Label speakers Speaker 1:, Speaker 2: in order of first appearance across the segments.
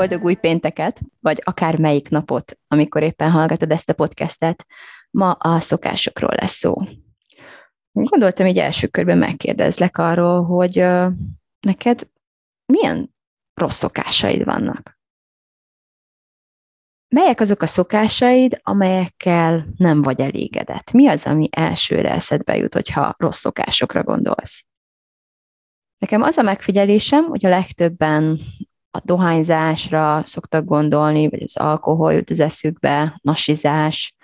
Speaker 1: Boldog új pénteket, vagy akár melyik napot, amikor éppen hallgatod ezt a podcastet. Ma a szokásokról lesz szó. Gondoltam, hogy első körben megkérdezlek arról, hogy uh, neked milyen rossz szokásaid vannak? Melyek azok a szokásaid, amelyekkel nem vagy elégedett? Mi az, ami elsőre eszedbe jut, hogyha rossz szokásokra gondolsz? Nekem az a megfigyelésem, hogy a legtöbben a dohányzásra szoktak gondolni, vagy az alkohol jut az eszükbe, nasizás,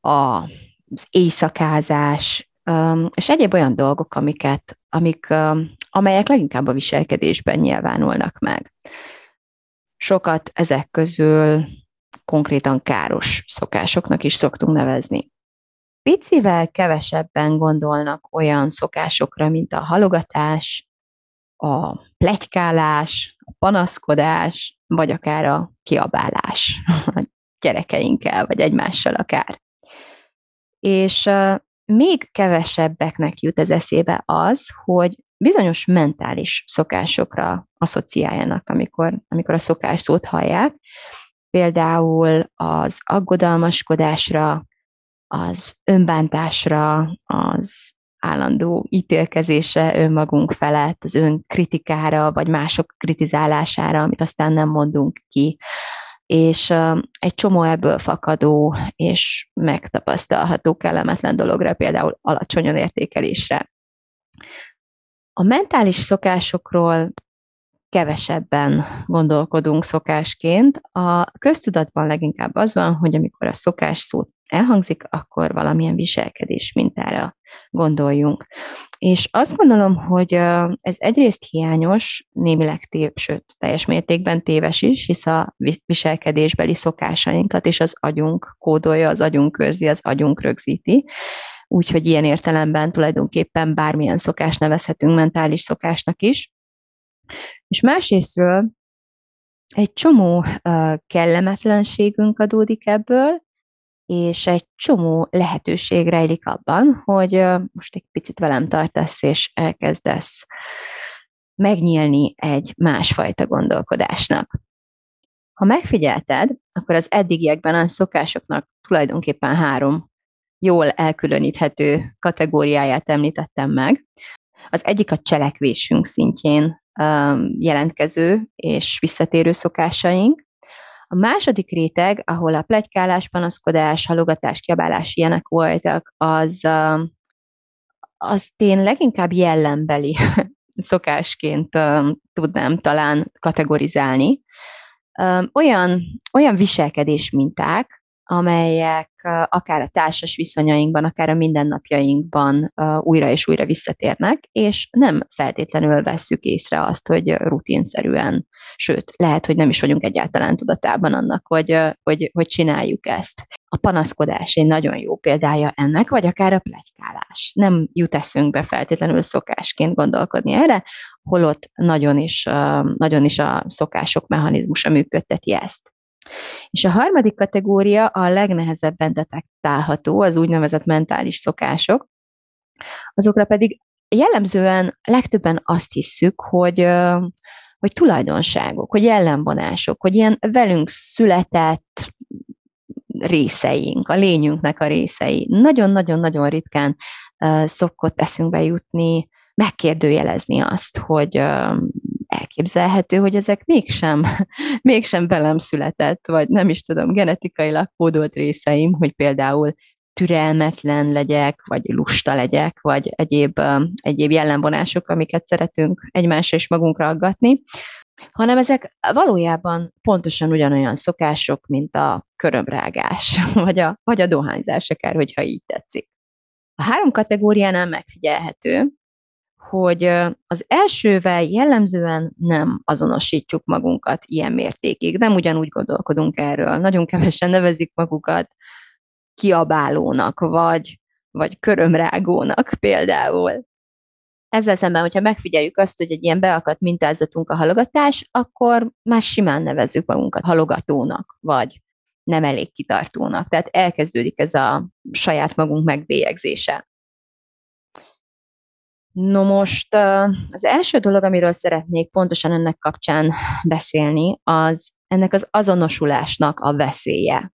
Speaker 1: a, az éjszakázás, és egyéb olyan dolgok, amiket, amik, amelyek leginkább a viselkedésben nyilvánulnak meg. Sokat ezek közül konkrétan káros szokásoknak is szoktunk nevezni. Picivel kevesebben gondolnak olyan szokásokra, mint a halogatás, a plegykálás, a panaszkodás, vagy akár a kiabálás a gyerekeinkkel, vagy egymással akár. És még kevesebbeknek jut az eszébe az, hogy bizonyos mentális szokásokra asszociáljanak, amikor, amikor a szokás szót hallják. Például az aggodalmaskodásra, az önbántásra, az állandó ítélkezése önmagunk felett, az önkritikára, vagy mások kritizálására, amit aztán nem mondunk ki. És egy csomó ebből fakadó és megtapasztalható kellemetlen dologra, például alacsony értékelésre. A mentális szokásokról kevesebben gondolkodunk szokásként. A köztudatban leginkább az van, hogy amikor a szokás szót elhangzik, akkor valamilyen viselkedés mintára gondoljunk. És azt gondolom, hogy ez egyrészt hiányos, némileg tév, sőt, teljes mértékben téves is, hisz a viselkedésbeli szokásainkat és az agyunk kódolja, az agyunk körzi, az agyunk rögzíti. Úgyhogy ilyen értelemben tulajdonképpen bármilyen szokást nevezhetünk mentális szokásnak is. És másrésztről egy csomó kellemetlenségünk adódik ebből, és egy csomó lehetőség rejlik abban, hogy most egy picit velem tartasz, és elkezdesz megnyílni egy másfajta gondolkodásnak. Ha megfigyelted, akkor az eddigiekben a szokásoknak tulajdonképpen három jól elkülöníthető kategóriáját említettem meg. Az egyik a cselekvésünk szintjén jelentkező és visszatérő szokásaink. A második réteg, ahol a plegykálás, panaszkodás, halogatás, kiabálás ilyenek voltak, az, az én leginkább jellembeli szokásként tudnám talán kategorizálni. Olyan, olyan viselkedés minták, amelyek akár a társas viszonyainkban, akár a mindennapjainkban újra és újra visszatérnek, és nem feltétlenül vesszük észre azt, hogy rutinszerűen, sőt, lehet, hogy nem is vagyunk egyáltalán tudatában annak, hogy, hogy, hogy csináljuk ezt. A panaszkodás egy nagyon jó példája ennek, vagy akár a plegykálás. Nem jut eszünkbe feltétlenül szokásként gondolkodni erre, holott nagyon is, nagyon is a szokások mechanizmusa működteti ezt. És a harmadik kategória a legnehezebben detektálható, az úgynevezett mentális szokások. Azokra pedig jellemzően legtöbben azt hisszük, hogy, hogy tulajdonságok, hogy jellemvonások, hogy ilyen velünk született részeink, a lényünknek a részei. Nagyon-nagyon-nagyon ritkán szokott eszünkbe jutni, megkérdőjelezni azt, hogy elképzelhető, hogy ezek mégsem, mégsem velem született, vagy nem is tudom, genetikailag kódolt részeim, hogy például türelmetlen legyek, vagy lusta legyek, vagy egyéb, egyéb jellemvonások, amiket szeretünk egymásra és magunkra aggatni, hanem ezek valójában pontosan ugyanolyan szokások, mint a körömrágás, vagy a, vagy a dohányzás, akár hogyha így tetszik. A három kategóriánál megfigyelhető, hogy az elsővel jellemzően nem azonosítjuk magunkat ilyen mértékig, nem ugyanúgy gondolkodunk erről. Nagyon kevesen nevezik magukat kiabálónak, vagy, vagy körömrágónak például. Ezzel szemben, hogyha megfigyeljük azt, hogy egy ilyen beakadt mintázatunk a halogatás, akkor már simán nevezzük magunkat halogatónak, vagy nem elég kitartónak. Tehát elkezdődik ez a saját magunk megbélyegzése. No most az első dolog, amiről szeretnék pontosan ennek kapcsán beszélni, az ennek az azonosulásnak a veszélye.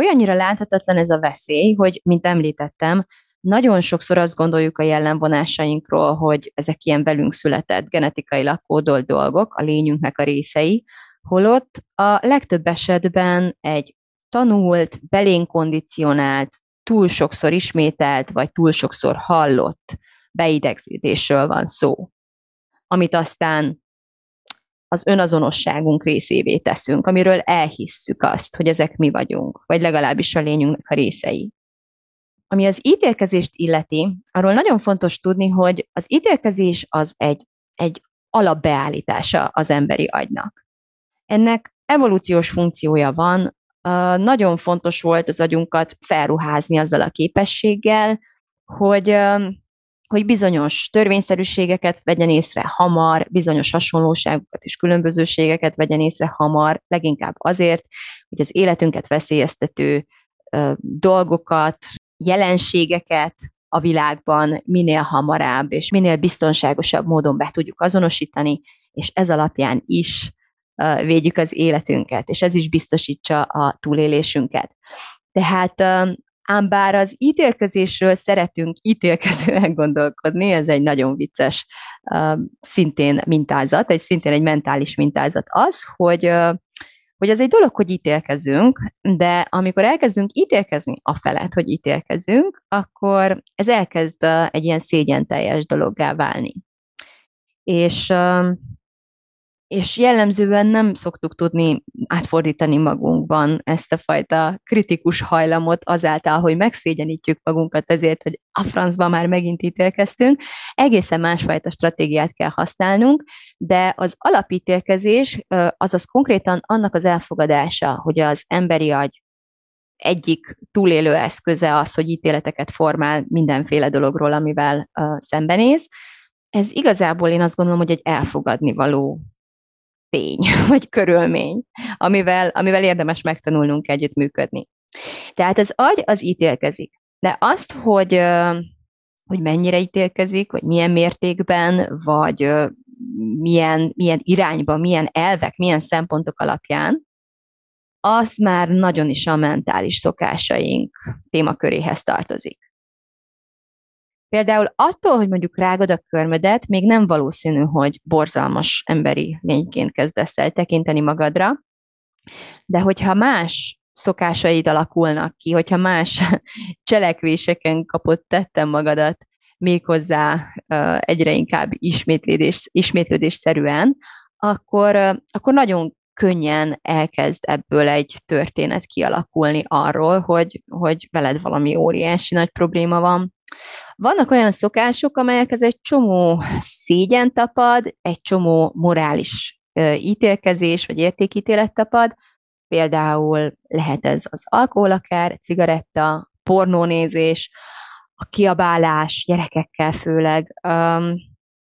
Speaker 1: Olyannyira láthatatlan ez a veszély, hogy, mint említettem, nagyon sokszor azt gondoljuk a jellemvonásainkról, hogy ezek ilyen velünk született, genetikailag kódolt dolgok, a lényünknek a részei, holott a legtöbb esetben egy tanult, belénkondicionált, túl sokszor ismételt, vagy túl sokszor hallott beidegződésről van szó, amit aztán az önazonosságunk részévé teszünk, amiről elhisszük azt, hogy ezek mi vagyunk, vagy legalábbis a lényünknek a részei. Ami az ítélkezést illeti, arról nagyon fontos tudni, hogy az ítélkezés az egy, egy alapbeállítása az emberi agynak. Ennek evolúciós funkciója van, nagyon fontos volt az agyunkat felruházni azzal a képességgel, hogy hogy bizonyos törvényszerűségeket vegyen észre hamar, bizonyos hasonlóságokat és különbözőségeket vegyen észre hamar, leginkább azért, hogy az életünket veszélyeztető dolgokat, jelenségeket a világban minél hamarabb és minél biztonságosabb módon be tudjuk azonosítani, és ez alapján is védjük az életünket, és ez is biztosítsa a túlélésünket. Tehát Ám bár az ítélkezésről szeretünk ítélkezően gondolkodni, ez egy nagyon vicces szintén mintázat, egy szintén egy mentális mintázat az, hogy hogy az egy dolog, hogy ítélkezünk, de amikor elkezdünk ítélkezni a felett, hogy ítélkezünk, akkor ez elkezd egy ilyen szégyen teljes dologgá válni. És és jellemzően nem szoktuk tudni átfordítani magunkban ezt a fajta kritikus hajlamot azáltal, hogy megszégyenítjük magunkat ezért, hogy a francban már megint ítélkeztünk. Egészen másfajta stratégiát kell használnunk, de az alapítélkezés, azaz konkrétan annak az elfogadása, hogy az emberi agy egyik túlélő eszköze az, hogy ítéleteket formál mindenféle dologról, amivel szembenéz. Ez igazából én azt gondolom, hogy egy elfogadni való tény, vagy körülmény, amivel, amivel érdemes megtanulnunk együttműködni. Tehát az agy az ítélkezik. De azt, hogy, hogy mennyire ítélkezik, vagy milyen mértékben, vagy milyen, milyen irányba, milyen elvek, milyen szempontok alapján, az már nagyon is a mentális szokásaink témaköréhez tartozik. Például attól, hogy mondjuk rágod a körmödet, még nem valószínű, hogy borzalmas emberi lényként kezdesz el tekinteni magadra, de hogyha más szokásaid alakulnak ki, hogyha más cselekvéseken kapott tettem magadat, méghozzá egyre inkább ismétlődés, ismétlődésszerűen, akkor, akkor nagyon könnyen elkezd ebből egy történet kialakulni arról, hogy, hogy veled valami óriási nagy probléma van, vannak olyan szokások, amelyekhez egy csomó szégyen tapad, egy csomó morális ítélkezés vagy értékítélet tapad, például lehet ez az alkohol akár, cigaretta, pornónézés, a kiabálás, gyerekekkel főleg, um,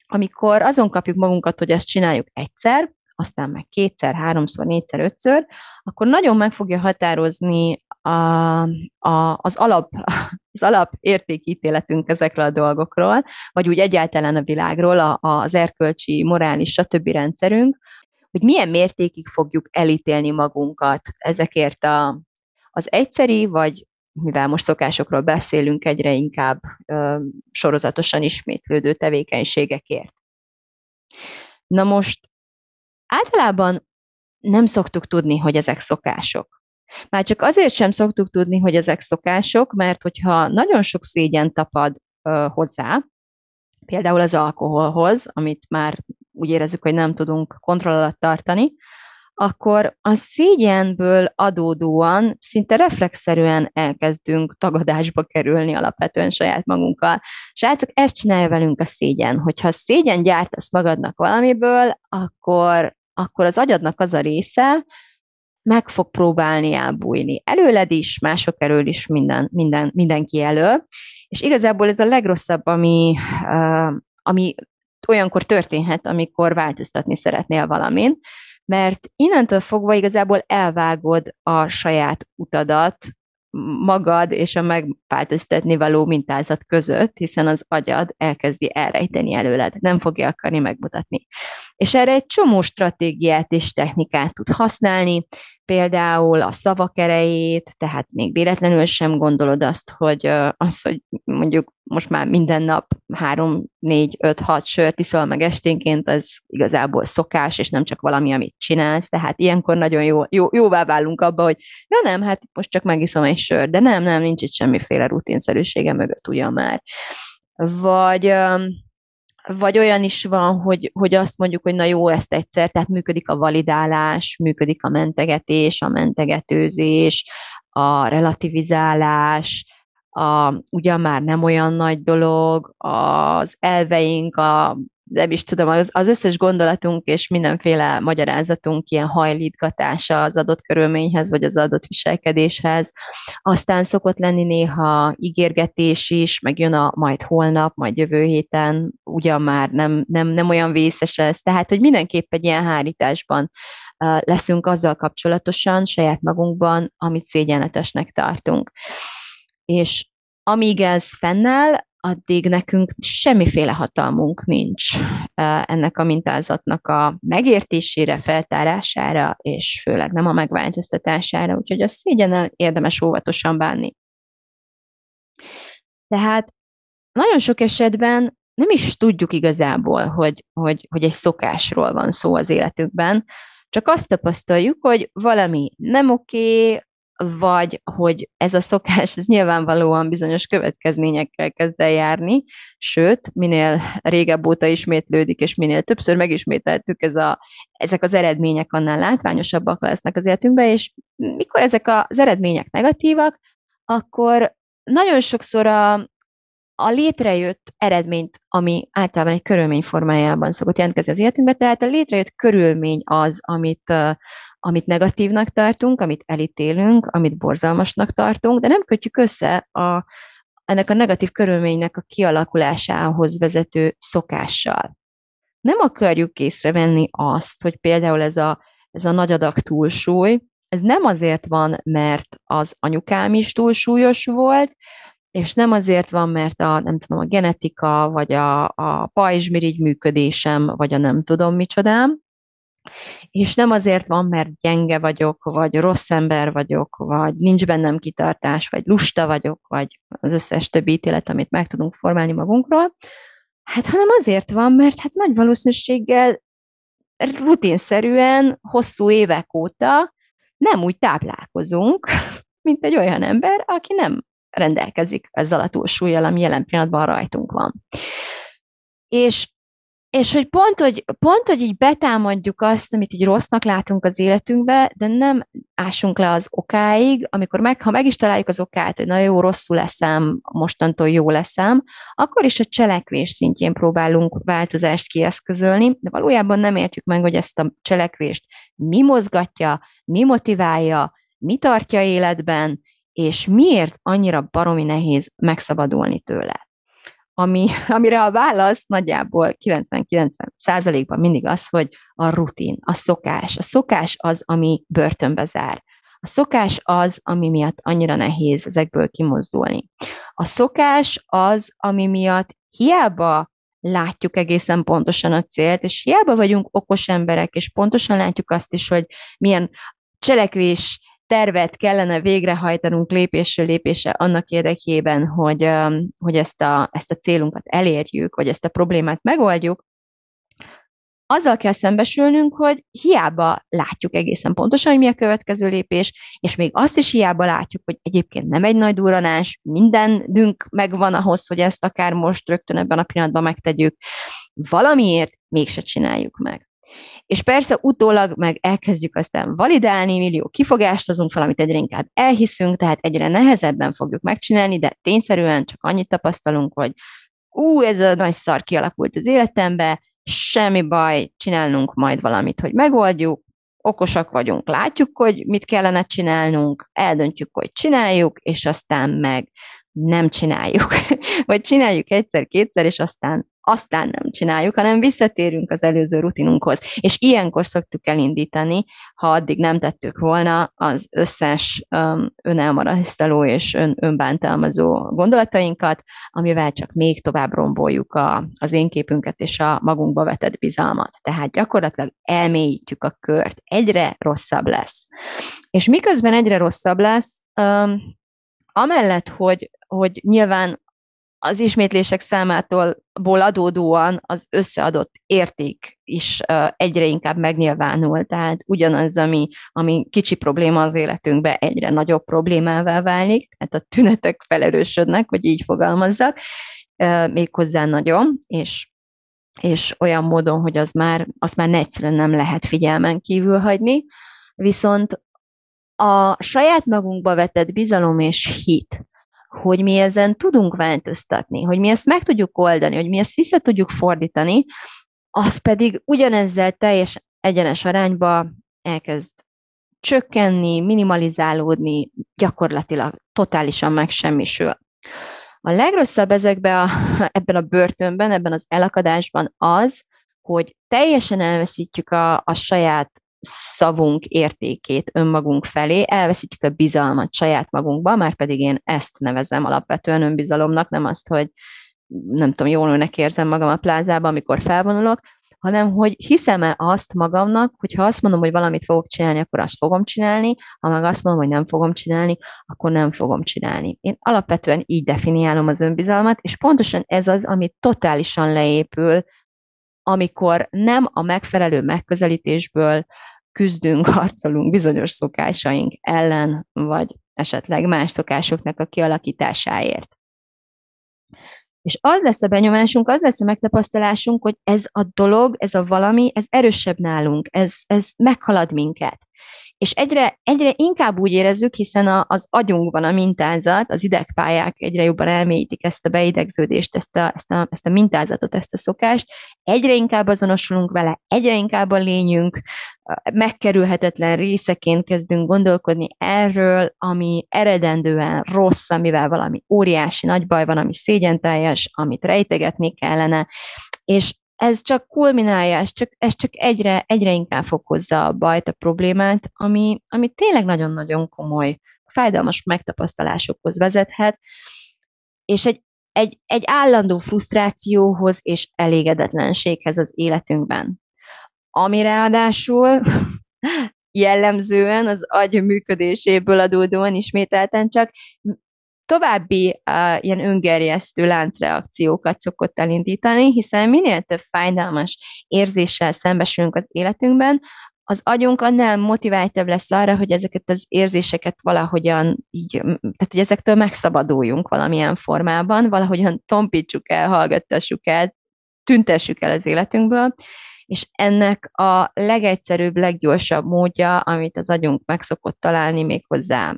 Speaker 1: amikor azon kapjuk magunkat, hogy ezt csináljuk egyszer, aztán meg kétszer, háromszor, négyszer, ötször, akkor nagyon meg fogja határozni a, a, az, alap, az alap értékítéletünk ezekről a dolgokról, vagy úgy egyáltalán a világról, a, az erkölcsi, morális, stb. rendszerünk, hogy milyen mértékig fogjuk elítélni magunkat ezekért a, az egyszeri, vagy mivel most szokásokról beszélünk, egyre inkább ö, sorozatosan ismétlődő tevékenységekért. Na most általában nem szoktuk tudni, hogy ezek szokások. Már csak azért sem szoktuk tudni, hogy ezek szokások, mert hogyha nagyon sok szégyen tapad ö, hozzá, például az alkoholhoz, amit már úgy érezzük, hogy nem tudunk kontroll alatt tartani, akkor a szégyenből adódóan szinte reflexzerűen elkezdünk tagadásba kerülni alapvetően saját magunkkal. Srácok, ezt csinálja velünk a szégyen. Hogyha szégyen gyártasz magadnak valamiből, akkor, akkor az agyadnak az a része, meg fog próbálni elbújni. Előled is, mások elől is, minden, minden, mindenki elől. És igazából ez a legrosszabb, ami, ami olyankor történhet, amikor változtatni szeretnél valamin, mert innentől fogva igazából elvágod a saját utadat, magad és a megváltoztatni való mintázat között, hiszen az agyad elkezdi elrejteni előled, nem fogja akarni megmutatni. És erre egy csomó stratégiát és technikát tud használni, például a szavak erejét, tehát még véletlenül sem gondolod azt, hogy az, hogy mondjuk most már minden nap három, négy, öt, hat sört iszol meg esténként, az igazából szokás, és nem csak valami, amit csinálsz, tehát ilyenkor nagyon jó, jó, jóvá válunk abba, hogy ja nem, hát most csak megiszom egy sört, de nem, nem, nincs itt semmiféle rutinszerűsége mögött ugyan már. Vagy vagy olyan is van, hogy, hogy azt mondjuk, hogy na jó, ezt egyszer, tehát működik a validálás, működik a mentegetés, a mentegetőzés, a relativizálás, a, ugyan már nem olyan nagy dolog, az elveink, a nem is tudom, az, az összes gondolatunk és mindenféle magyarázatunk ilyen hajlítgatása az adott körülményhez, vagy az adott viselkedéshez. Aztán szokott lenni néha ígérgetés is, meg jön a majd holnap, majd jövő héten, ugyan már nem, nem, nem olyan vészes ez, tehát, hogy mindenképp egy ilyen hárításban leszünk azzal kapcsolatosan, saját magunkban, amit szégyenletesnek tartunk. És amíg ez fennáll, addig nekünk semmiféle hatalmunk nincs ennek a mintázatnak a megértésére, feltárására, és főleg nem a megváltoztatására, úgyhogy a szégyennel érdemes óvatosan bánni. Tehát nagyon sok esetben nem is tudjuk igazából, hogy, hogy, hogy egy szokásról van szó az életükben, csak azt tapasztaljuk, hogy valami nem oké, vagy hogy ez a szokás, ez nyilvánvalóan bizonyos következményekkel kezd el járni, sőt, minél régebb óta ismétlődik, és minél többször megismételtük, ez a, ezek az eredmények annál látványosabbak lesznek az életünkben, és mikor ezek az eredmények negatívak, akkor nagyon sokszor a, a létrejött eredményt, ami általában egy körülmény formájában szokott jelentkezni az életünkbe, tehát a létrejött körülmény az, amit amit negatívnak tartunk, amit elítélünk, amit borzalmasnak tartunk, de nem kötjük össze a, ennek a negatív körülménynek a kialakulásához vezető szokással. Nem akarjuk észrevenni azt, hogy például ez a, ez a nagy adag túlsúly, ez nem azért van, mert az anyukám is túlsúlyos volt, és nem azért van, mert a, nem tudom, a genetika, vagy a, a pajzsmirigy működésem, vagy a nem tudom micsodám, és nem azért van, mert gyenge vagyok, vagy rossz ember vagyok, vagy nincs bennem kitartás, vagy lusta vagyok, vagy az összes többi ítélet, amit meg tudunk formálni magunkról, hát hanem azért van, mert hát nagy valószínűséggel rutinszerűen, hosszú évek óta nem úgy táplálkozunk, mint egy olyan ember, aki nem rendelkezik ezzel a túlsúlyjal, ami jelen pillanatban rajtunk van. És és hogy pont, hogy pont, hogy így betámadjuk azt, amit így rossznak látunk az életünkbe, de nem ásunk le az okáig, amikor meg, ha meg is találjuk az okát, hogy na jó, rosszul leszem, mostantól jó leszem, akkor is a cselekvés szintjén próbálunk változást kieszközölni, de valójában nem értjük meg, hogy ezt a cselekvést mi mozgatja, mi motiválja, mi tartja életben, és miért annyira baromi nehéz megszabadulni tőle ami, amire a válasz nagyjából 99 százalékban mindig az, hogy a rutin, a szokás. A szokás az, ami börtönbe zár. A szokás az, ami miatt annyira nehéz ezekből kimozdulni. A szokás az, ami miatt hiába látjuk egészen pontosan a célt, és hiába vagyunk okos emberek, és pontosan látjuk azt is, hogy milyen cselekvés tervet kellene végrehajtanunk lépésről lépésre annak érdekében, hogy, hogy ezt, a, ezt a célunkat elérjük, vagy ezt a problémát megoldjuk, azzal kell szembesülnünk, hogy hiába látjuk egészen pontosan, hogy mi a következő lépés, és még azt is hiába látjuk, hogy egyébként nem egy nagy duranás, mindenünk megvan ahhoz, hogy ezt akár most rögtön ebben a pillanatban megtegyük, valamiért mégse csináljuk meg. És persze utólag meg elkezdjük aztán validálni, millió kifogást azunk valamit egyre inkább elhiszünk, tehát egyre nehezebben fogjuk megcsinálni, de tényszerűen csak annyit tapasztalunk, hogy ú, ez a nagy szar kialakult az életembe, semmi baj, csinálnunk majd valamit, hogy megoldjuk, okosak vagyunk, látjuk, hogy mit kellene csinálnunk, eldöntjük, hogy csináljuk, és aztán meg nem csináljuk. Vagy csináljuk egyszer-kétszer, és aztán aztán nem csináljuk, hanem visszatérünk az előző rutinunkhoz. És ilyenkor szoktuk elindítani, ha addig nem tettük volna, az összes um, önelmarasztaló és ön, önbántalmazó gondolatainkat, amivel csak még tovább romboljuk a, az én képünket és a magunkba vetett bizalmat. Tehát gyakorlatilag elmélyítjük a kört, egyre rosszabb lesz. És miközben egyre rosszabb lesz, um, amellett, hogy, hogy nyilván az ismétlések számától ból adódóan az összeadott érték is egyre inkább megnyilvánul. Tehát ugyanaz, ami, ami kicsi probléma az életünkben, egyre nagyobb problémává válik, tehát a tünetek felerősödnek, hogy így fogalmazzak, méghozzá nagyon, és és olyan módon, hogy az már, azt már egyszerűen nem lehet figyelmen kívül hagyni. Viszont a saját magunkba vetett bizalom és hit, hogy mi ezen tudunk változtatni, hogy mi ezt meg tudjuk oldani, hogy mi ezt vissza tudjuk fordítani, az pedig ugyanezzel teljes egyenes arányba elkezd csökkenni, minimalizálódni, gyakorlatilag totálisan megsemmisül. A legrosszabb ezekben a, ebben a börtönben, ebben az elakadásban az, hogy teljesen elveszítjük a, a saját szavunk értékét önmagunk felé, elveszítjük a bizalmat saját magunkba, már pedig én ezt nevezem alapvetően önbizalomnak, nem azt, hogy nem tudom, jól nőnek érzem magam a plázában, amikor felvonulok, hanem hogy hiszem-e azt magamnak, hogy ha azt mondom, hogy valamit fogok csinálni, akkor azt fogom csinálni, ha meg azt mondom, hogy nem fogom csinálni, akkor nem fogom csinálni. Én alapvetően így definiálom az önbizalmat, és pontosan ez az, ami totálisan leépül, amikor nem a megfelelő megközelítésből küzdünk, harcolunk bizonyos szokásaink ellen, vagy esetleg más szokásoknak a kialakításáért. És az lesz a benyomásunk, az lesz a megtapasztalásunk, hogy ez a dolog, ez a valami, ez erősebb nálunk, ez, ez meghalad minket. És egyre, egyre inkább úgy érezzük, hiszen a, az agyunkban a mintázat, az idegpályák egyre jobban elmélyítik ezt a beidegződést, ezt a, ezt, a, ezt a mintázatot, ezt a szokást, egyre inkább azonosulunk vele, egyre inkább a lényünk, megkerülhetetlen részeként kezdünk gondolkodni erről, ami eredendően rossz, amivel valami óriási nagy baj van, ami szégyenteljes, amit rejtegetni kellene, és ez csak kulminálja, ez csak, ez csak egyre, egyre inkább fokozza a bajt, a problémát, ami, ami tényleg nagyon-nagyon komoly, fájdalmas megtapasztalásokhoz vezethet, és egy, egy, egy állandó frusztrációhoz és elégedetlenséghez az életünkben. Ami ráadásul jellemzően az agy működéséből adódóan ismételten csak további uh, ilyen öngerjesztő láncreakciókat szokott elindítani, hiszen minél több fájdalmas érzéssel szembesülünk az életünkben, az agyunk annál motiváltabb lesz arra, hogy ezeket az érzéseket valahogyan így, tehát hogy ezektől megszabaduljunk valamilyen formában, valahogyan tompítsuk el, hallgattassuk el, tüntessük el az életünkből, és ennek a legegyszerűbb, leggyorsabb módja, amit az agyunk meg szokott találni méghozzá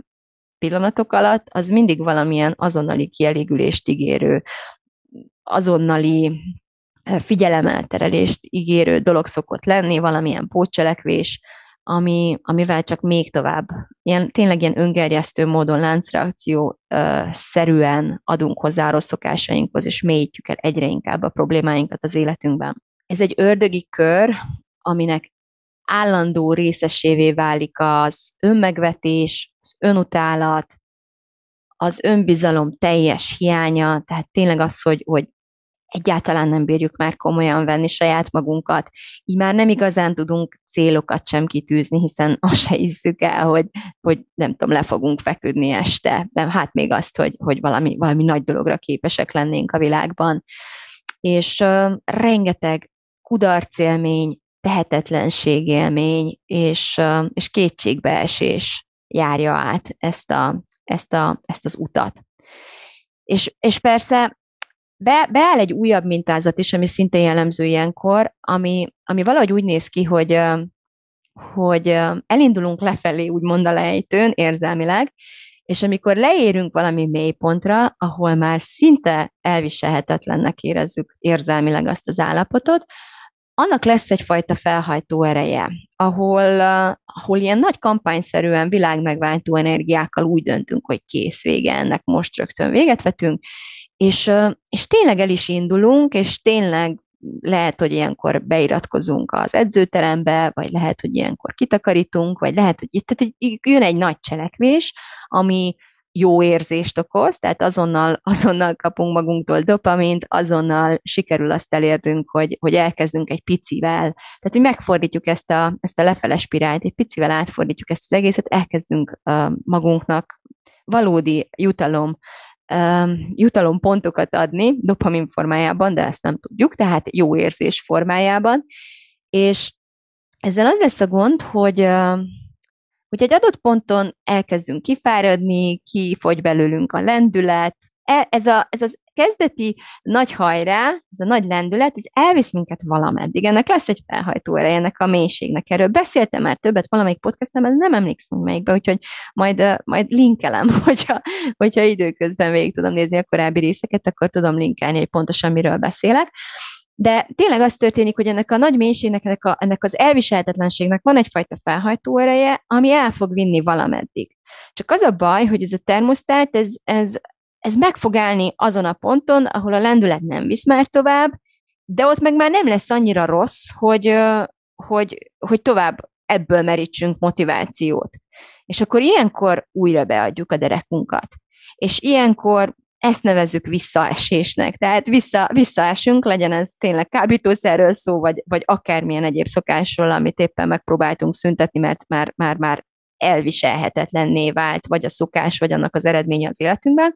Speaker 1: pillanatok alatt, az mindig valamilyen azonnali kielégülést ígérő, azonnali figyelemelterelést ígérő dolog szokott lenni, valamilyen pótcselekvés, ami, amivel csak még tovább, ilyen, tényleg ilyen öngerjesztő módon láncreakció uh, szerűen adunk hozzá rossz szokásainkhoz, és mélyítjük el egyre inkább a problémáinkat az életünkben. Ez egy ördögi kör, aminek állandó részesévé válik az önmegvetés, az önutálat, az önbizalom teljes hiánya, tehát tényleg az, hogy, hogy egyáltalán nem bírjuk már komolyan venni saját magunkat, így már nem igazán tudunk célokat sem kitűzni, hiszen azt se hiszük el, hogy, hogy nem tudom, le fogunk feküdni este, de hát még azt, hogy, hogy valami, valami nagy dologra képesek lennénk a világban. És uh, rengeteg kudarcélmény, tehetetlenségélmény és, és kétségbeesés járja át ezt, a, ezt, a, ezt az utat. És, és persze be, beáll egy újabb mintázat is, ami szintén jellemző ilyenkor, ami, ami valahogy úgy néz ki, hogy, hogy elindulunk lefelé, úgymond a lejtőn érzelmileg, és amikor leérünk valami mélypontra, ahol már szinte elviselhetetlennek érezzük érzelmileg azt az állapotot, annak lesz egyfajta felhajtó ereje, ahol, ahol ilyen nagy kampányszerűen világmegváltó energiákkal úgy döntünk, hogy kész vége ennek, most rögtön véget vetünk, és, és tényleg el is indulunk, és tényleg lehet, hogy ilyenkor beiratkozunk az edzőterembe, vagy lehet, hogy ilyenkor kitakarítunk, vagy lehet, hogy itt tehát, hogy jön egy nagy cselekvés, ami jó érzést okoz, tehát azonnal, azonnal kapunk magunktól dopamint, azonnal sikerül azt elérnünk, hogy, hogy elkezdünk egy picivel, tehát hogy megfordítjuk ezt a, ezt a lefele spirált, egy picivel átfordítjuk ezt az egészet, elkezdünk uh, magunknak valódi jutalom jutalompontokat adni dopamin formájában, de ezt nem tudjuk, tehát jó érzés formájában, és ezzel az lesz a gond, hogy, hogy egy adott ponton elkezdünk kifáradni, kifogy belőlünk a lendület, e, ez, a, ez az kezdeti nagy hajrá, ez a nagy lendület, ez elvisz minket valameddig. Ennek lesz egy felhajtó ereje, ennek a mélységnek. Erről beszéltem már többet valamelyik podcastemben, nem emlékszem melyikbe, úgyhogy majd, majd linkelem, hogyha, hogyha időközben végig tudom nézni a korábbi részeket, akkor tudom linkelni, hogy pontosan miről beszélek. De tényleg az történik, hogy ennek a nagy mélységnek, ennek, a, ennek az elviselhetetlenségnek van egyfajta felhajtó ereje, ami el fog vinni valameddig. Csak az a baj, hogy ez a termosztát, ez, ez ez meg fog állni azon a ponton, ahol a lendület nem visz már tovább, de ott meg már nem lesz annyira rossz, hogy, hogy, hogy tovább ebből merítsünk motivációt. És akkor ilyenkor újra beadjuk a derekunkat. És ilyenkor ezt nevezzük visszaesésnek. Tehát vissza, visszaesünk, legyen ez tényleg kábítószerről szó, vagy, vagy akármilyen egyéb szokásról, amit éppen megpróbáltunk szüntetni, mert már, már, már elviselhetetlenné vált, vagy a szokás, vagy annak az eredménye az életünkben.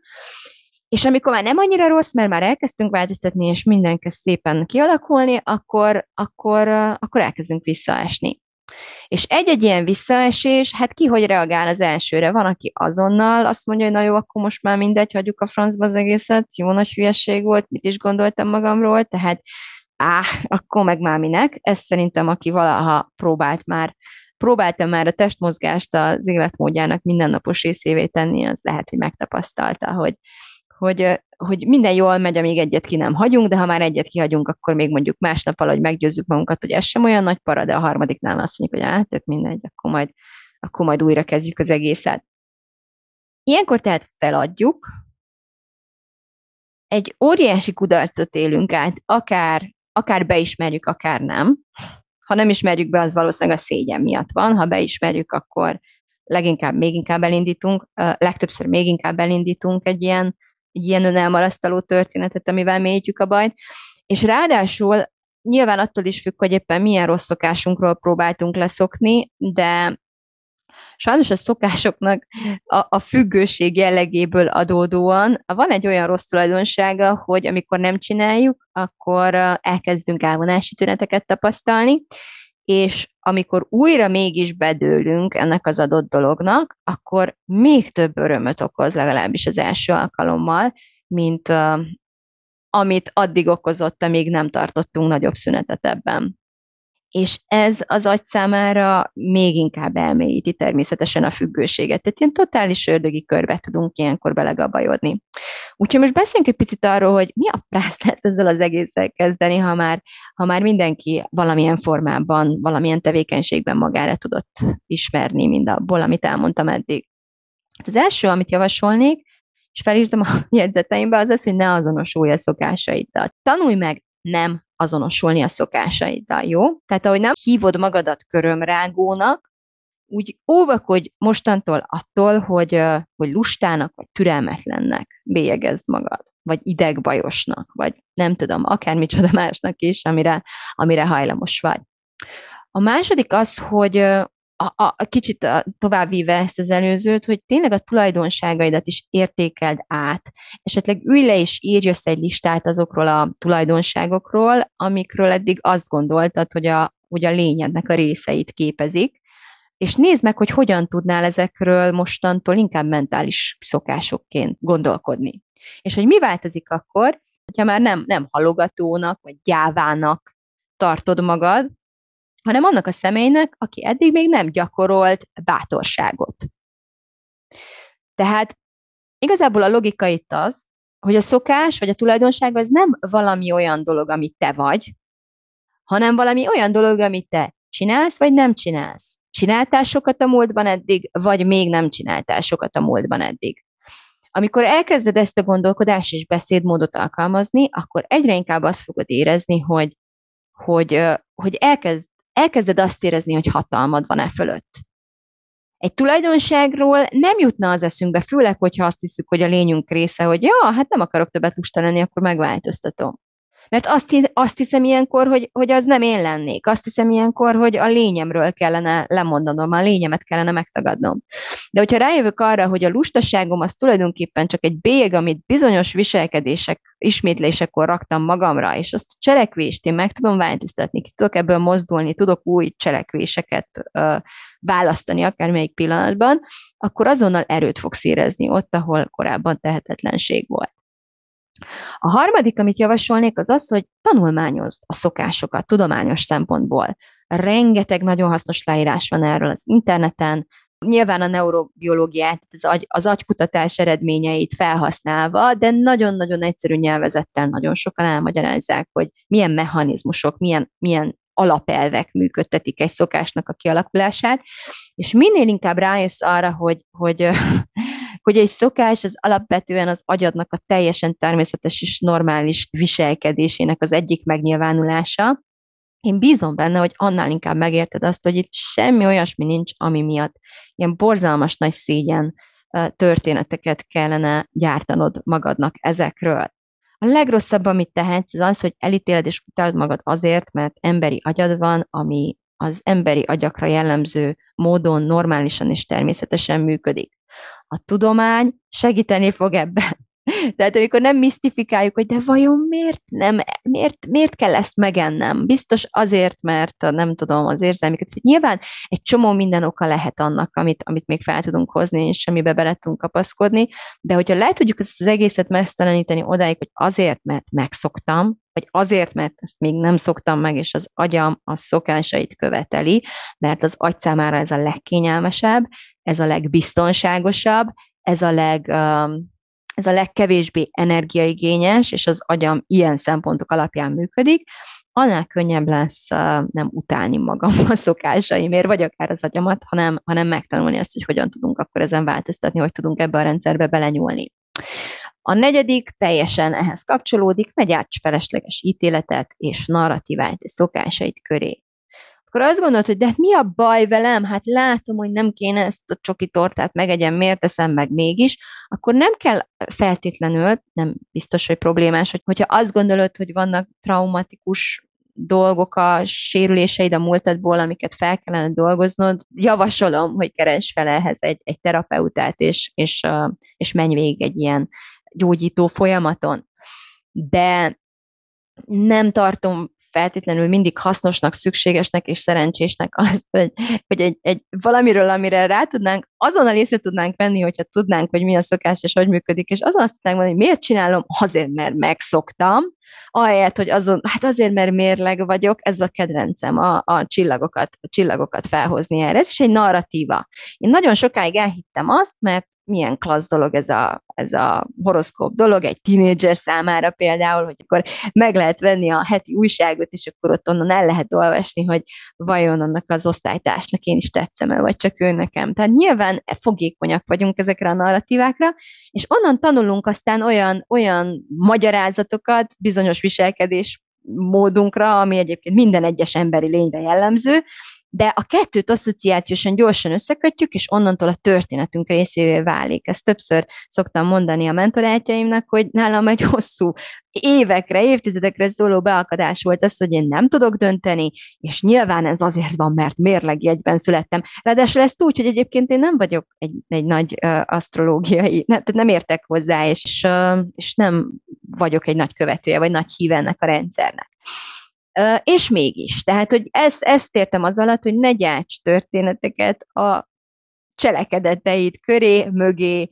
Speaker 1: És amikor már nem annyira rossz, mert már elkezdtünk változtatni, és minden szépen kialakulni, akkor, akkor, akkor elkezdünk visszaesni. És egy-egy ilyen visszaesés, hát ki hogy reagál az elsőre? Van, aki azonnal azt mondja, hogy na jó, akkor most már mindegy, hagyjuk a francba az egészet, jó nagy hülyeség volt, mit is gondoltam magamról, tehát áh, akkor meg már minek. Ez szerintem, aki valaha próbált már próbálta már a testmozgást az életmódjának mindennapos részévé tenni, az lehet, hogy megtapasztalta, hogy, hogy, hogy minden jól megy, amíg egyet ki nem hagyunk, de ha már egyet kihagyunk, akkor még mondjuk másnap alatt meggyőzzük magunkat, hogy ez sem olyan nagy para, de a harmadiknál azt mondjuk, hogy át, tök mindegy, akkor majd, akkor majd újra kezdjük az egészet. Ilyenkor tehát feladjuk, egy óriási kudarcot élünk át, akár, akár beismerjük, akár nem, ha nem ismerjük be, az valószínűleg a szégyen miatt van, ha beismerjük, akkor leginkább még inkább elindítunk, legtöbbször még inkább elindítunk egy ilyen, egy ilyen önelmarasztaló történetet, amivel mélyítjük a bajt, és ráadásul nyilván attól is függ, hogy éppen milyen rossz szokásunkról próbáltunk leszokni, de sajnos a szokásoknak a, a függőség jellegéből adódóan van egy olyan rossz tulajdonsága, hogy amikor nem csináljuk, akkor elkezdünk elvonási tüneteket tapasztalni, és amikor újra mégis bedőlünk ennek az adott dolognak, akkor még több örömöt okoz legalábbis az első alkalommal, mint uh, amit addig okozott, amíg nem tartottunk nagyobb szünetet ebben és ez az agy számára még inkább elmélyíti természetesen a függőséget. Tehát ilyen totális ördögi körbe tudunk ilyenkor belegabajodni. Úgyhogy most beszéljünk egy picit arról, hogy mi a prász lehet ezzel az egésszel kezdeni, ha már, ha már mindenki valamilyen formában, valamilyen tevékenységben magára tudott ismerni mind abból, amit elmondtam eddig. Hát az első, amit javasolnék, és felírtam a jegyzeteimbe, az az, hogy ne azonosulj a szokásaiddal. Tanulj meg nem azonosulni a szokásaiddal, jó? Tehát ahogy nem hívod magadat körömrágónak, úgy óvakodj mostantól attól, hogy, hogy lustának, vagy türelmetlennek bélyegezd magad, vagy idegbajosnak, vagy nem tudom, akármicsoda másnak is, amire, amire hajlamos vagy. A második az, hogy a, a, a kicsit továbbvíve ezt az előzőt, hogy tényleg a tulajdonságaidat is értékeld át. Esetleg ülj le és írj össze egy listát azokról a tulajdonságokról, amikről eddig azt gondoltad, hogy a, hogy a lényednek a részeit képezik, és nézd meg, hogy hogyan tudnál ezekről mostantól inkább mentális szokásokként gondolkodni. És hogy mi változik akkor, hogyha már nem, nem halogatónak, vagy gyávának tartod magad, hanem annak a személynek, aki eddig még nem gyakorolt bátorságot. Tehát igazából a logika itt az, hogy a szokás vagy a tulajdonság az nem valami olyan dolog, amit te vagy, hanem valami olyan dolog, amit te csinálsz, vagy nem csinálsz. Csináltál sokat a múltban eddig, vagy még nem csináltál sokat a múltban eddig. Amikor elkezded ezt a gondolkodás és beszédmódot alkalmazni, akkor egyre inkább azt fogod érezni, hogy, hogy, hogy elkezd, elkezded azt érezni, hogy hatalmad van e fölött. Egy tulajdonságról nem jutna az eszünkbe, főleg, hogyha azt hiszük, hogy a lényünk része, hogy ja, hát nem akarok többet lusta lenni, akkor megváltoztatom. Mert azt, azt hiszem ilyenkor, hogy, hogy az nem én lennék. Azt hiszem ilyenkor, hogy a lényemről kellene lemondanom, a lényemet kellene megtagadnom. De hogyha rájövök arra, hogy a lustaságom az tulajdonképpen csak egy bég, amit bizonyos viselkedések, ismétlésekor raktam magamra, és azt cselekvést én meg tudom változtatni, ki tudok ebből mozdulni, tudok új cselekvéseket ö, választani akármelyik pillanatban, akkor azonnal erőt fogsz érezni ott, ahol korábban tehetetlenség volt. A harmadik, amit javasolnék, az az, hogy tanulmányozd a szokásokat tudományos szempontból. Rengeteg nagyon hasznos leírás van erről az interneten, nyilván a neurobiológiát, az, agy, az agykutatás eredményeit felhasználva, de nagyon-nagyon egyszerű nyelvezettel nagyon sokan elmagyarázzák, hogy milyen mechanizmusok, milyen, milyen alapelvek működtetik egy szokásnak a kialakulását, és minél inkább rájössz arra, hogy, hogy hogy egy szokás az alapvetően az agyadnak a teljesen természetes és normális viselkedésének az egyik megnyilvánulása. Én bízom benne, hogy annál inkább megérted azt, hogy itt semmi olyasmi nincs, ami miatt ilyen borzalmas nagy szégyen történeteket kellene gyártanod magadnak ezekről. A legrosszabb, amit tehetsz, az az, hogy elítéled és utálod magad azért, mert emberi agyad van, ami az emberi agyakra jellemző módon normálisan és természetesen működik a tudomány segíteni fog ebben. Tehát amikor nem misztifikáljuk, hogy de vajon miért nem, miért, miért kell ezt megennem? Biztos azért, mert nem tudom, az érzelmiket. Nyilván egy csomó minden oka lehet annak, amit, amit még fel tudunk hozni, és amibe bele tudunk kapaszkodni, de hogyha le tudjuk ezt az egészet meszteleníteni odáig, hogy azért, mert megszoktam, vagy azért, mert ezt még nem szoktam meg, és az agyam a szokásait követeli, mert az agy számára ez a legkényelmesebb, ez a legbiztonságosabb, ez a leg, ez a legkevésbé energiaigényes, és az agyam ilyen szempontok alapján működik, annál könnyebb lesz nem utálni magam a szokásaimért, vagy akár az agyamat, hanem, hanem megtanulni azt, hogy hogyan tudunk akkor ezen változtatni, hogy tudunk ebbe a rendszerbe belenyúlni. A negyedik teljesen ehhez kapcsolódik, ne gyárts felesleges ítéletet és narratívát és szokásait köré. Akkor azt gondolod, hogy de hát mi a baj velem? Hát látom, hogy nem kéne ezt a csoki tortát megegyem, miért teszem meg mégis, akkor nem kell feltétlenül, nem biztos, hogy problémás, hogy, hogyha azt gondolod, hogy vannak traumatikus dolgok a sérüléseid a múltadból, amiket fel kellene dolgoznod, javasolom, hogy keresd fel ehhez egy, egy terapeutát, és, és, és menj végig egy ilyen gyógyító folyamaton. De nem tartom feltétlenül mindig hasznosnak, szükségesnek és szerencsésnek azt, hogy, hogy egy, egy valamiről, amire rá tudnánk, azonnal észre tudnánk venni, hogyha tudnánk, hogy mi a szokás és hogy működik, és azon azt tudnánk mondani, hogy miért csinálom, azért, mert megszoktam, ahelyett, hogy azon, hát azért, mert mérleg vagyok, ez a kedvencem, a, a csillagokat, a csillagokat felhozni erre. Ez is egy narratíva. Én nagyon sokáig elhittem azt, mert milyen klassz dolog ez a, ez a horoszkóp dolog, egy tínédzser számára például, hogy akkor meg lehet venni a heti újságot, és akkor ott onnan el lehet olvasni, hogy vajon annak az osztálytársnak én is tetszem el, vagy csak ő nekem. Tehát nyilván fogékonyak vagyunk ezekre a narratívákra, és onnan tanulunk aztán olyan, olyan magyarázatokat bizonyos viselkedés módunkra, ami egyébként minden egyes emberi lényre jellemző, de a kettőt asszociációsan gyorsan összekötjük, és onnantól a történetünk részévé válik. Ezt többször szoktam mondani a mentorátjaimnak, hogy nálam egy hosszú évekre, évtizedekre szóló beakadás volt az, hogy én nem tudok dönteni, és nyilván ez azért van, mert mérlegjegyben születtem. Ráadásul ezt úgy, hogy egyébként én nem vagyok egy, egy nagy uh, asztrológiai, ne, tehát nem értek hozzá, és, uh, és nem vagyok egy nagy követője, vagy nagy híve ennek a rendszernek. És mégis, tehát, hogy ezt, ezt értem az alatt, hogy ne gyárts történeteket a cselekedeteid köré, mögé,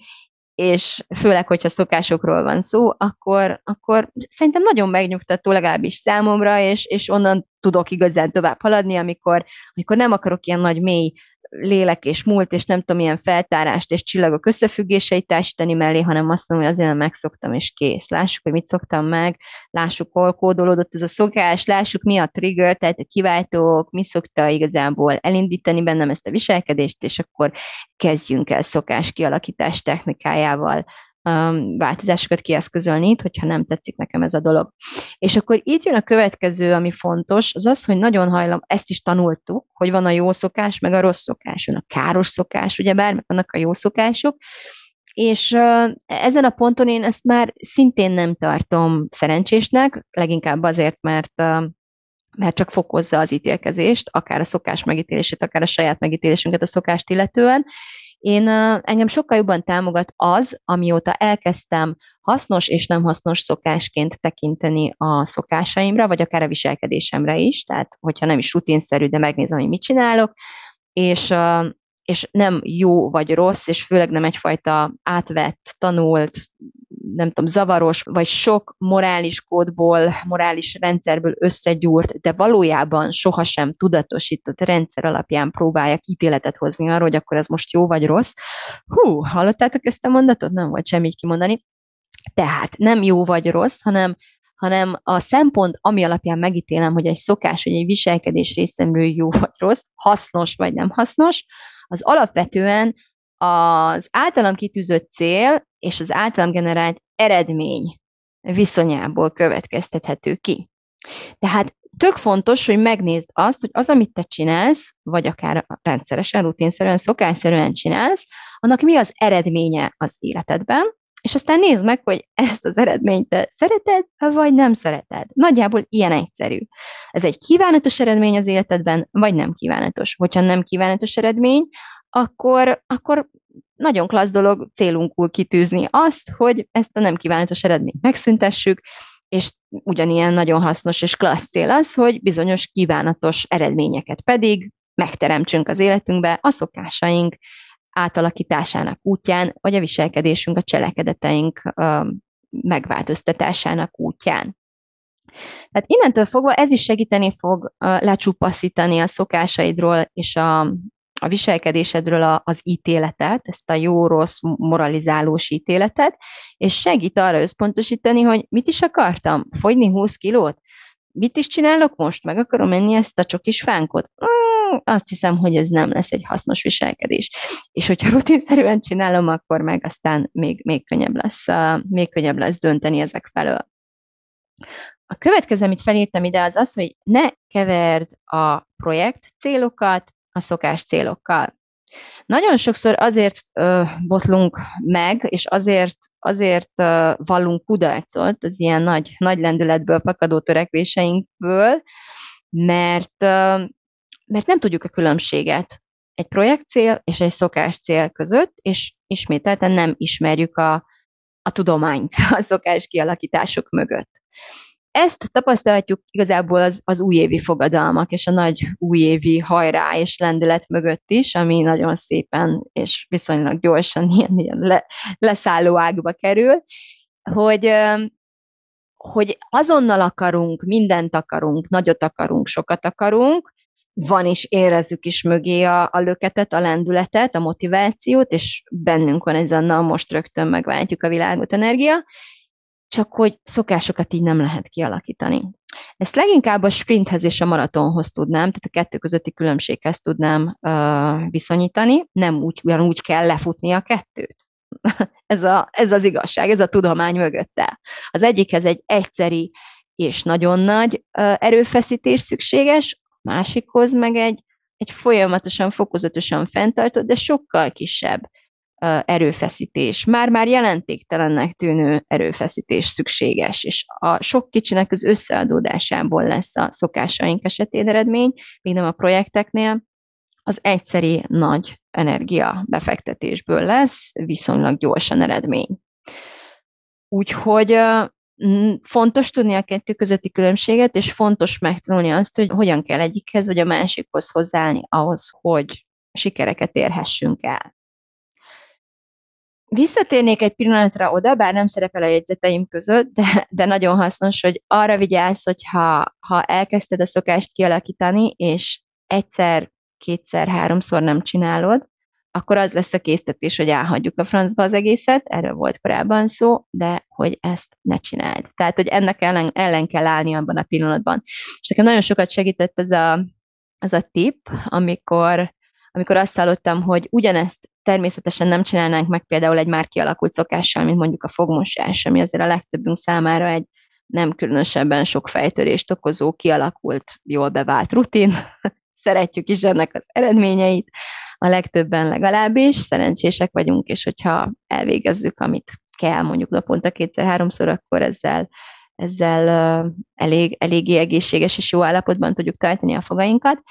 Speaker 1: és főleg, hogyha szokásokról van szó, akkor, akkor szerintem nagyon megnyugtató legalábbis számomra, és, és onnan tudok igazán tovább haladni, amikor, amikor nem akarok ilyen nagy mély lélek és múlt, és nem tudom, ilyen feltárást és csillagok összefüggéseit társítani mellé, hanem azt mondom, hogy azért megszoktam, és kész. Lássuk, hogy mit szoktam meg, lássuk, hol kódolódott ez a szokás, lássuk, mi a trigger, tehát a kiváltók, mi szokta igazából elindítani bennem ezt a viselkedést, és akkor kezdjünk el szokás kialakítás technikájával változásokat kieszközölni itt, hogyha nem tetszik nekem ez a dolog. És akkor itt jön a következő, ami fontos, az az, hogy nagyon hajlam, ezt is tanultuk, hogy van a jó szokás, meg a rossz szokás, van a káros szokás, ugye bár vannak a jó szokások, és ezen a ponton én ezt már szintén nem tartom szerencsésnek, leginkább azért, mert mert csak fokozza az ítélkezést, akár a szokás megítélését, akár a saját megítélésünket a szokást illetően, én engem sokkal jobban támogat az, amióta elkezdtem hasznos és nem hasznos szokásként tekinteni a szokásaimra, vagy akár a viselkedésemre is, tehát hogyha nem is rutinszerű, de megnézem, hogy mit csinálok, és, és nem jó vagy rossz, és főleg nem egyfajta átvett, tanult, nem tudom, zavaros, vagy sok morális kódból, morális rendszerből összegyúrt, de valójában sohasem tudatosított rendszer alapján próbálják ítéletet hozni arról, hogy akkor ez most jó vagy rossz. Hú, hallottátok ezt a mondatot? Nem volt semmi kimondani. Tehát nem jó vagy rossz, hanem hanem a szempont, ami alapján megítélem, hogy egy szokás, vagy egy viselkedés részemről jó vagy rossz, hasznos vagy nem hasznos, az alapvetően az általam kitűzött cél és az általam generált eredmény viszonyából következtethető ki. Tehát tök fontos, hogy megnézd azt, hogy az, amit te csinálsz, vagy akár rendszeresen, rutinszerűen, szokásszerűen csinálsz, annak mi az eredménye az életedben, és aztán nézd meg, hogy ezt az eredményt te szereted, vagy nem szereted. Nagyjából ilyen egyszerű. Ez egy kívánatos eredmény az életedben, vagy nem kívánatos. Hogyha nem kívánatos eredmény, akkor, akkor nagyon klassz dolog célunkul kitűzni azt, hogy ezt a nem kívánatos eredményt megszüntessük, és ugyanilyen nagyon hasznos és klassz cél az, hogy bizonyos kívánatos eredményeket pedig megteremtsünk az életünkbe a szokásaink átalakításának útján, vagy a viselkedésünk, a cselekedeteink megváltoztatásának útján. Tehát innentől fogva ez is segíteni fog lecsupaszítani a szokásaidról és a, a viselkedésedről a, az ítéletet, ezt a jó-rossz moralizálós ítéletet, és segít arra összpontosítani, hogy mit is akartam? Fogyni 20 kilót? Mit is csinálok most? Meg akarom menni ezt a csokis fánkot? Azt hiszem, hogy ez nem lesz egy hasznos viselkedés. És hogyha rutinszerűen csinálom, akkor meg aztán még, még, könnyebb lesz, még könnyebb lesz dönteni ezek felől. A következő, amit felírtam ide, az az, hogy ne keverd a projekt célokat a szokás célokkal. Nagyon sokszor azért ö, botlunk meg, és azért, azért ö, vallunk kudarcot az ilyen nagy, nagy lendületből fakadó törekvéseinkből, mert, ö, mert nem tudjuk a különbséget egy projektcél és egy szokás cél között, és ismételten nem ismerjük a, a tudományt a szokás kialakítások mögött. Ezt tapasztalhatjuk igazából az, az újévi fogadalmak és a nagy újévi hajrá és lendület mögött is, ami nagyon szépen és viszonylag gyorsan ilyen, ilyen le, leszálló ágba kerül, hogy, hogy azonnal akarunk, mindent akarunk, nagyot akarunk, sokat akarunk, van is, érezzük is mögé a, a löketet, a lendületet, a motivációt, és bennünk van ez a na, most rögtön megváltjuk a világot energia, csak hogy szokásokat így nem lehet kialakítani. Ezt leginkább a sprinthez és a maratonhoz tudnám, tehát a kettő közötti különbséghez tudnám uh, viszonyítani, nem úgy, ugyanúgy kell lefutni a kettőt. ez, a, ez az igazság, ez a tudomány mögötte. Az egyikhez egy egyszeri és nagyon nagy erőfeszítés szükséges, másikhoz meg egy, egy folyamatosan, fokozatosan fenntartott, de sokkal kisebb erőfeszítés, már-már jelentéktelennek tűnő erőfeszítés szükséges, és a sok kicsinek az összeadódásából lesz a szokásaink esetén eredmény, még nem a projekteknél, az egyszeri nagy energia befektetésből lesz viszonylag gyorsan eredmény. Úgyhogy fontos tudni a kettő közötti különbséget, és fontos megtanulni azt, hogy hogyan kell egyikhez vagy a másikhoz hozzáállni ahhoz, hogy sikereket érhessünk el. Visszatérnék egy pillanatra oda, bár nem szerepel a jegyzeteim között, de, de nagyon hasznos, hogy arra vigyázz, hogy ha, ha elkezdted a szokást kialakítani, és egyszer, kétszer, háromszor nem csinálod, akkor az lesz a késztetés, hogy elhagyjuk a francba az egészet, erről volt korábban szó, de hogy ezt ne csináld. Tehát, hogy ennek ellen, ellen kell állni abban a pillanatban. És nekem nagyon sokat segített ez a, ez a tip, amikor, amikor azt hallottam, hogy ugyanezt természetesen nem csinálnánk meg például egy már kialakult szokással, mint mondjuk a fogmosás, ami azért a legtöbbünk számára egy nem különösebben sok fejtörést okozó, kialakult, jól bevált rutin. Szeretjük is ennek az eredményeit, a legtöbben legalábbis, szerencsések vagyunk, és hogyha elvégezzük, amit kell mondjuk naponta kétszer-háromszor, akkor ezzel, ezzel elég, eléggé egészséges és jó állapotban tudjuk tartani a fogainkat.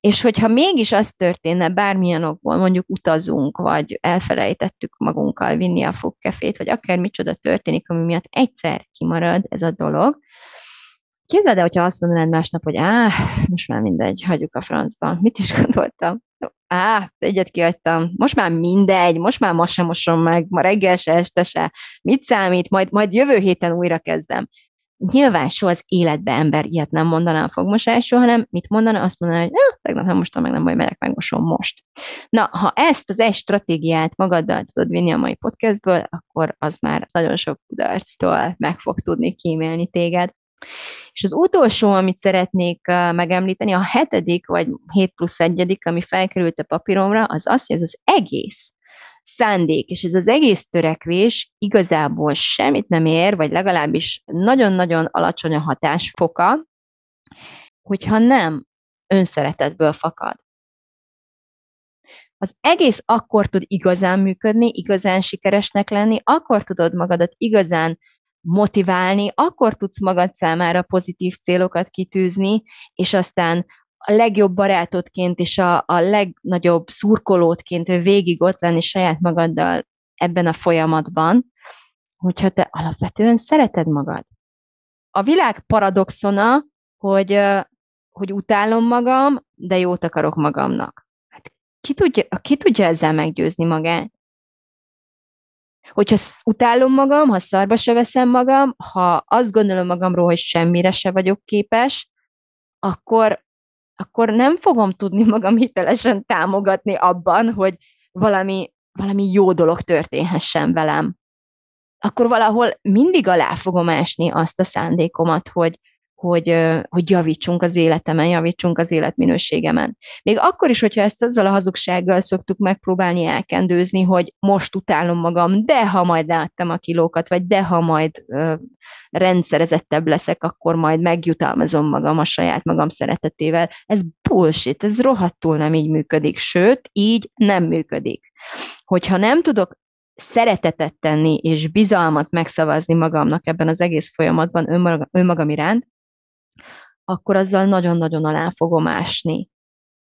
Speaker 1: És hogyha mégis az történne bármilyen okból, mondjuk utazunk, vagy elfelejtettük magunkkal vinni a fogkefét, vagy akár micsoda történik, ami miatt egyszer kimarad ez a dolog, Képzeld el, hogyha azt mondanád másnap, hogy á, most már mindegy, hagyjuk a francba. Mit is gondoltam? Á, egyet kiadtam. Most már mindegy, most már ma sem mosom meg, ma reggel se, este se. Mit számít? Majd, majd jövő héten újra kezdem. Nyilván soha az életbe ember ilyet nem mondaná a fogmosásról, hanem mit mondana? Azt mondaná, hogy ja, tegnap nem mostam meg, nem baj, megyek, megmosom most. Na, ha ezt az egy stratégiát magaddal tudod vinni a mai podcastből, akkor az már nagyon sok kudarctól meg fog tudni kímélni téged. És az utolsó, amit szeretnék megemlíteni, a hetedik vagy 7 plusz egyedik, ami felkerült a papíromra, az az, hogy ez az egész szándék, és ez az egész törekvés igazából semmit nem ér, vagy legalábbis nagyon-nagyon alacsony a hatásfoka, hogyha nem önszeretetből fakad. Az egész akkor tud igazán működni, igazán sikeresnek lenni, akkor tudod magadat igazán motiválni, akkor tudsz magad számára pozitív célokat kitűzni, és aztán a legjobb barátodként és a, a legnagyobb szurkolódként végig ott lenni saját magaddal ebben a folyamatban, hogyha te alapvetően szereted magad. A világ paradoxona, hogy, hogy utálom magam, de jót akarok magamnak. Hát ki tudja, ki tudja ezzel meggyőzni magát? Hogyha utálom magam, ha szarba se veszem magam, ha azt gondolom magamról, hogy semmire se vagyok képes, akkor, akkor nem fogom tudni magam hitelesen támogatni abban, hogy valami, valami jó dolog történhessen velem. Akkor valahol mindig alá fogom ásni azt a szándékomat, hogy, hogy, hogy javítsunk az életemen, javítsunk az életminőségemen. Még akkor is, hogyha ezt azzal a hazugsággal szoktuk megpróbálni elkendőzni, hogy most utálom magam, de ha majd láttam a kilókat, vagy de ha majd ö, rendszerezettebb leszek, akkor majd megjutalmazom magam a saját magam szeretetével. Ez bullshit, ez rohadtul nem így működik, sőt, így nem működik. Hogyha nem tudok szeretetet tenni és bizalmat megszavazni magamnak ebben az egész folyamatban önmagam, önmagam iránt, akkor azzal nagyon-nagyon alá fogom ásni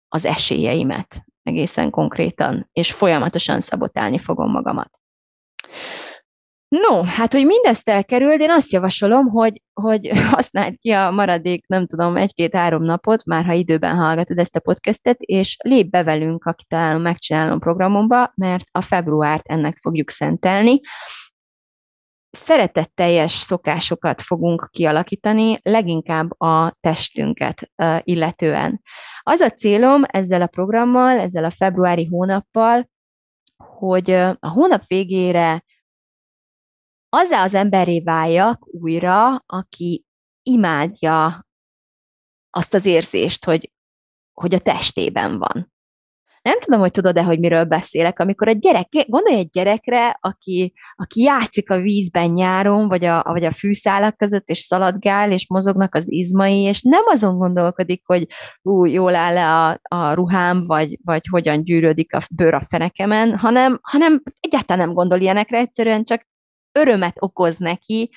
Speaker 1: az esélyeimet egészen konkrétan, és folyamatosan szabotálni fogom magamat. No, hát, hogy mindezt elkerüld, én azt javasolom, hogy, hogy használd ki a maradék, nem tudom, egy-két-három napot, már ha időben hallgatod ezt a podcastet, és lép be velünk a Kitalálom, Megcsinálom programomba, mert a februárt ennek fogjuk szentelni szeretetteljes szokásokat fogunk kialakítani, leginkább a testünket illetően. Az a célom ezzel a programmal, ezzel a februári hónappal, hogy a hónap végére azzá az emberré váljak újra, aki imádja azt az érzést, hogy, hogy a testében van. Nem tudom, hogy tudod-e, hogy miről beszélek, amikor a gyerek, gondolj egy gyerekre, aki, aki játszik a vízben nyáron, vagy a, vagy a fűszálak között, és szaladgál, és mozognak az izmai, és nem azon gondolkodik, hogy ú, jól áll-e a, a ruhám, vagy, vagy hogyan gyűrődik a bőr a fenekemen, hanem, hanem egyáltalán nem gondol ilyenekre, egyszerűen csak örömet okoz neki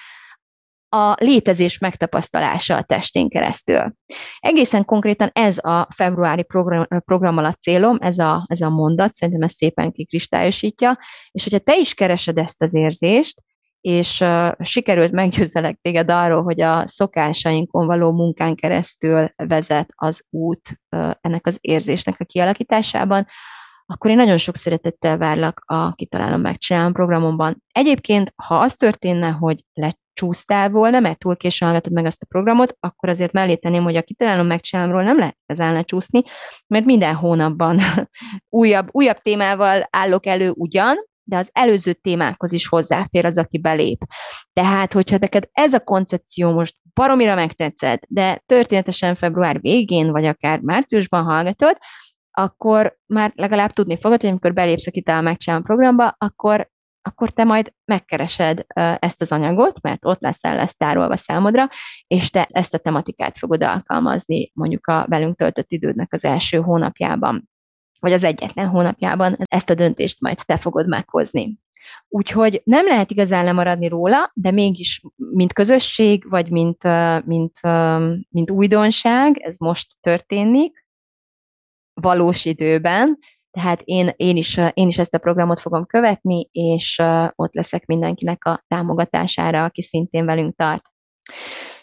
Speaker 1: a létezés megtapasztalása a testén keresztül. Egészen konkrétan ez a februári program, program alatt célom, ez a, ez a mondat, szerintem ez szépen kikristályosítja, és hogyha te is keresed ezt az érzést, és uh, sikerült meggyőzelek téged arról, hogy a szokásainkon való munkán keresztül vezet az út uh, ennek az érzésnek a kialakításában, akkor én nagyon sok szeretettel várlak a Kitalálom Megcsinálom programomban. Egyébként, ha az történne, hogy lecsúsztál volna, mert túl későn hallgatod meg azt a programot, akkor azért mellé tenném, hogy a Kitalálom Megcsinálomról nem lehet ezzel lecsúszni, mert minden hónapban újabb, újabb témával állok elő ugyan, de az előző témákhoz is hozzáfér az, aki belép. Tehát, hogyha neked ez a koncepció most baromira megtetszett, de történetesen február végén, vagy akár márciusban hallgatod, akkor már legalább tudni fogod, hogy amikor belépsz a Kitál Megcsinálom programba, akkor, akkor te majd megkeresed ezt az anyagot, mert ott lesz el lesz tárolva számodra, és te ezt a tematikát fogod alkalmazni mondjuk a velünk töltött idődnek az első hónapjában, vagy az egyetlen hónapjában ezt a döntést majd te fogod meghozni. Úgyhogy nem lehet igazán lemaradni róla, de mégis, mint közösség, vagy mint, mint, mint újdonság, ez most történik, valós időben, tehát én, én, is, én is ezt a programot fogom követni, és ott leszek mindenkinek a támogatására, aki szintén velünk tart.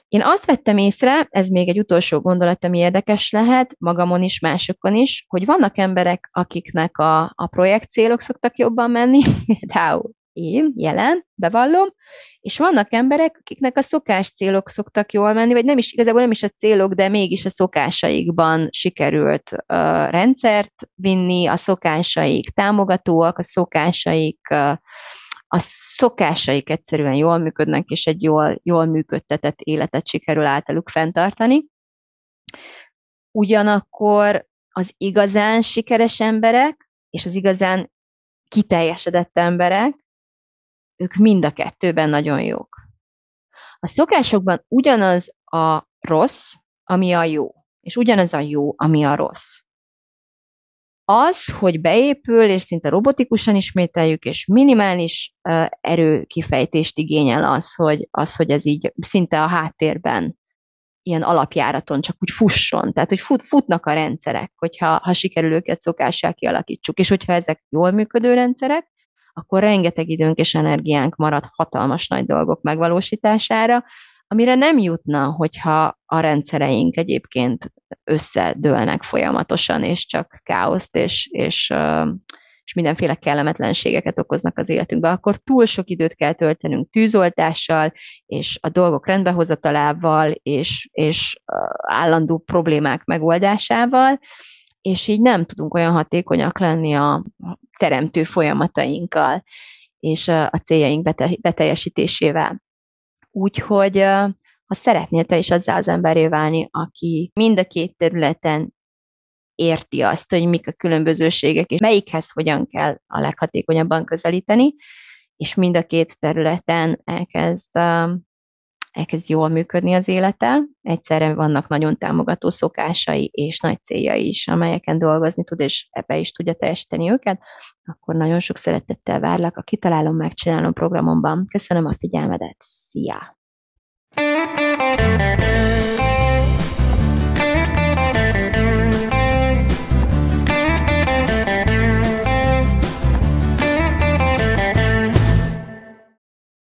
Speaker 1: Én azt vettem észre, ez még egy utolsó gondolat, ami érdekes lehet, magamon is, másokon is, hogy vannak emberek, akiknek a, a projekt célok szoktak jobban menni, például én, jelen, bevallom, és vannak emberek, akiknek a szokás célok szoktak jól menni, vagy nem is, igazából nem is a célok, de mégis a szokásaikban sikerült uh, rendszert vinni, a szokásaik támogatóak, a szokásaik uh, a szokásaik egyszerűen jól működnek, és egy jól, jól működtetett életet sikerül általuk fenntartani. Ugyanakkor az igazán sikeres emberek, és az igazán kiteljesedett emberek, ők mind a kettőben nagyon jók. A szokásokban ugyanaz a rossz, ami a jó, és ugyanaz a jó, ami a rossz. Az, hogy beépül, és szinte robotikusan ismételjük, és minimális uh, erőkifejtést igényel az hogy, az, hogy ez így szinte a háttérben ilyen alapjáraton csak úgy fusson. Tehát, hogy fut, futnak a rendszerek, hogyha ha sikerül őket szokássá kialakítsuk. És hogyha ezek jól működő rendszerek, akkor rengeteg időnk és energiánk marad hatalmas nagy dolgok megvalósítására, amire nem jutna, hogyha a rendszereink egyébként összedőlnek folyamatosan, és csak káoszt és, és, és mindenféle kellemetlenségeket okoznak az életünkbe, akkor túl sok időt kell töltenünk tűzoltással, és a dolgok rendbehozatalával, és, és állandó problémák megoldásával, és így nem tudunk olyan hatékonyak lenni a teremtő folyamatainkkal és a céljaink beteljesítésével. Úgyhogy ha szeretnél te is azzal az emberé válni, aki mind a két területen érti azt, hogy mik a különbözőségek, és melyikhez hogyan kell a leghatékonyabban közelíteni, és mind a két területen elkezd elkezd jól működni az élete, egyszerre vannak nagyon támogató szokásai és nagy céljai is, amelyeken dolgozni tud, és ebbe is tudja teljesíteni őket, akkor nagyon sok szeretettel várlak a Kitalálom, Megcsinálom programomban. Köszönöm a figyelmedet, szia! thank you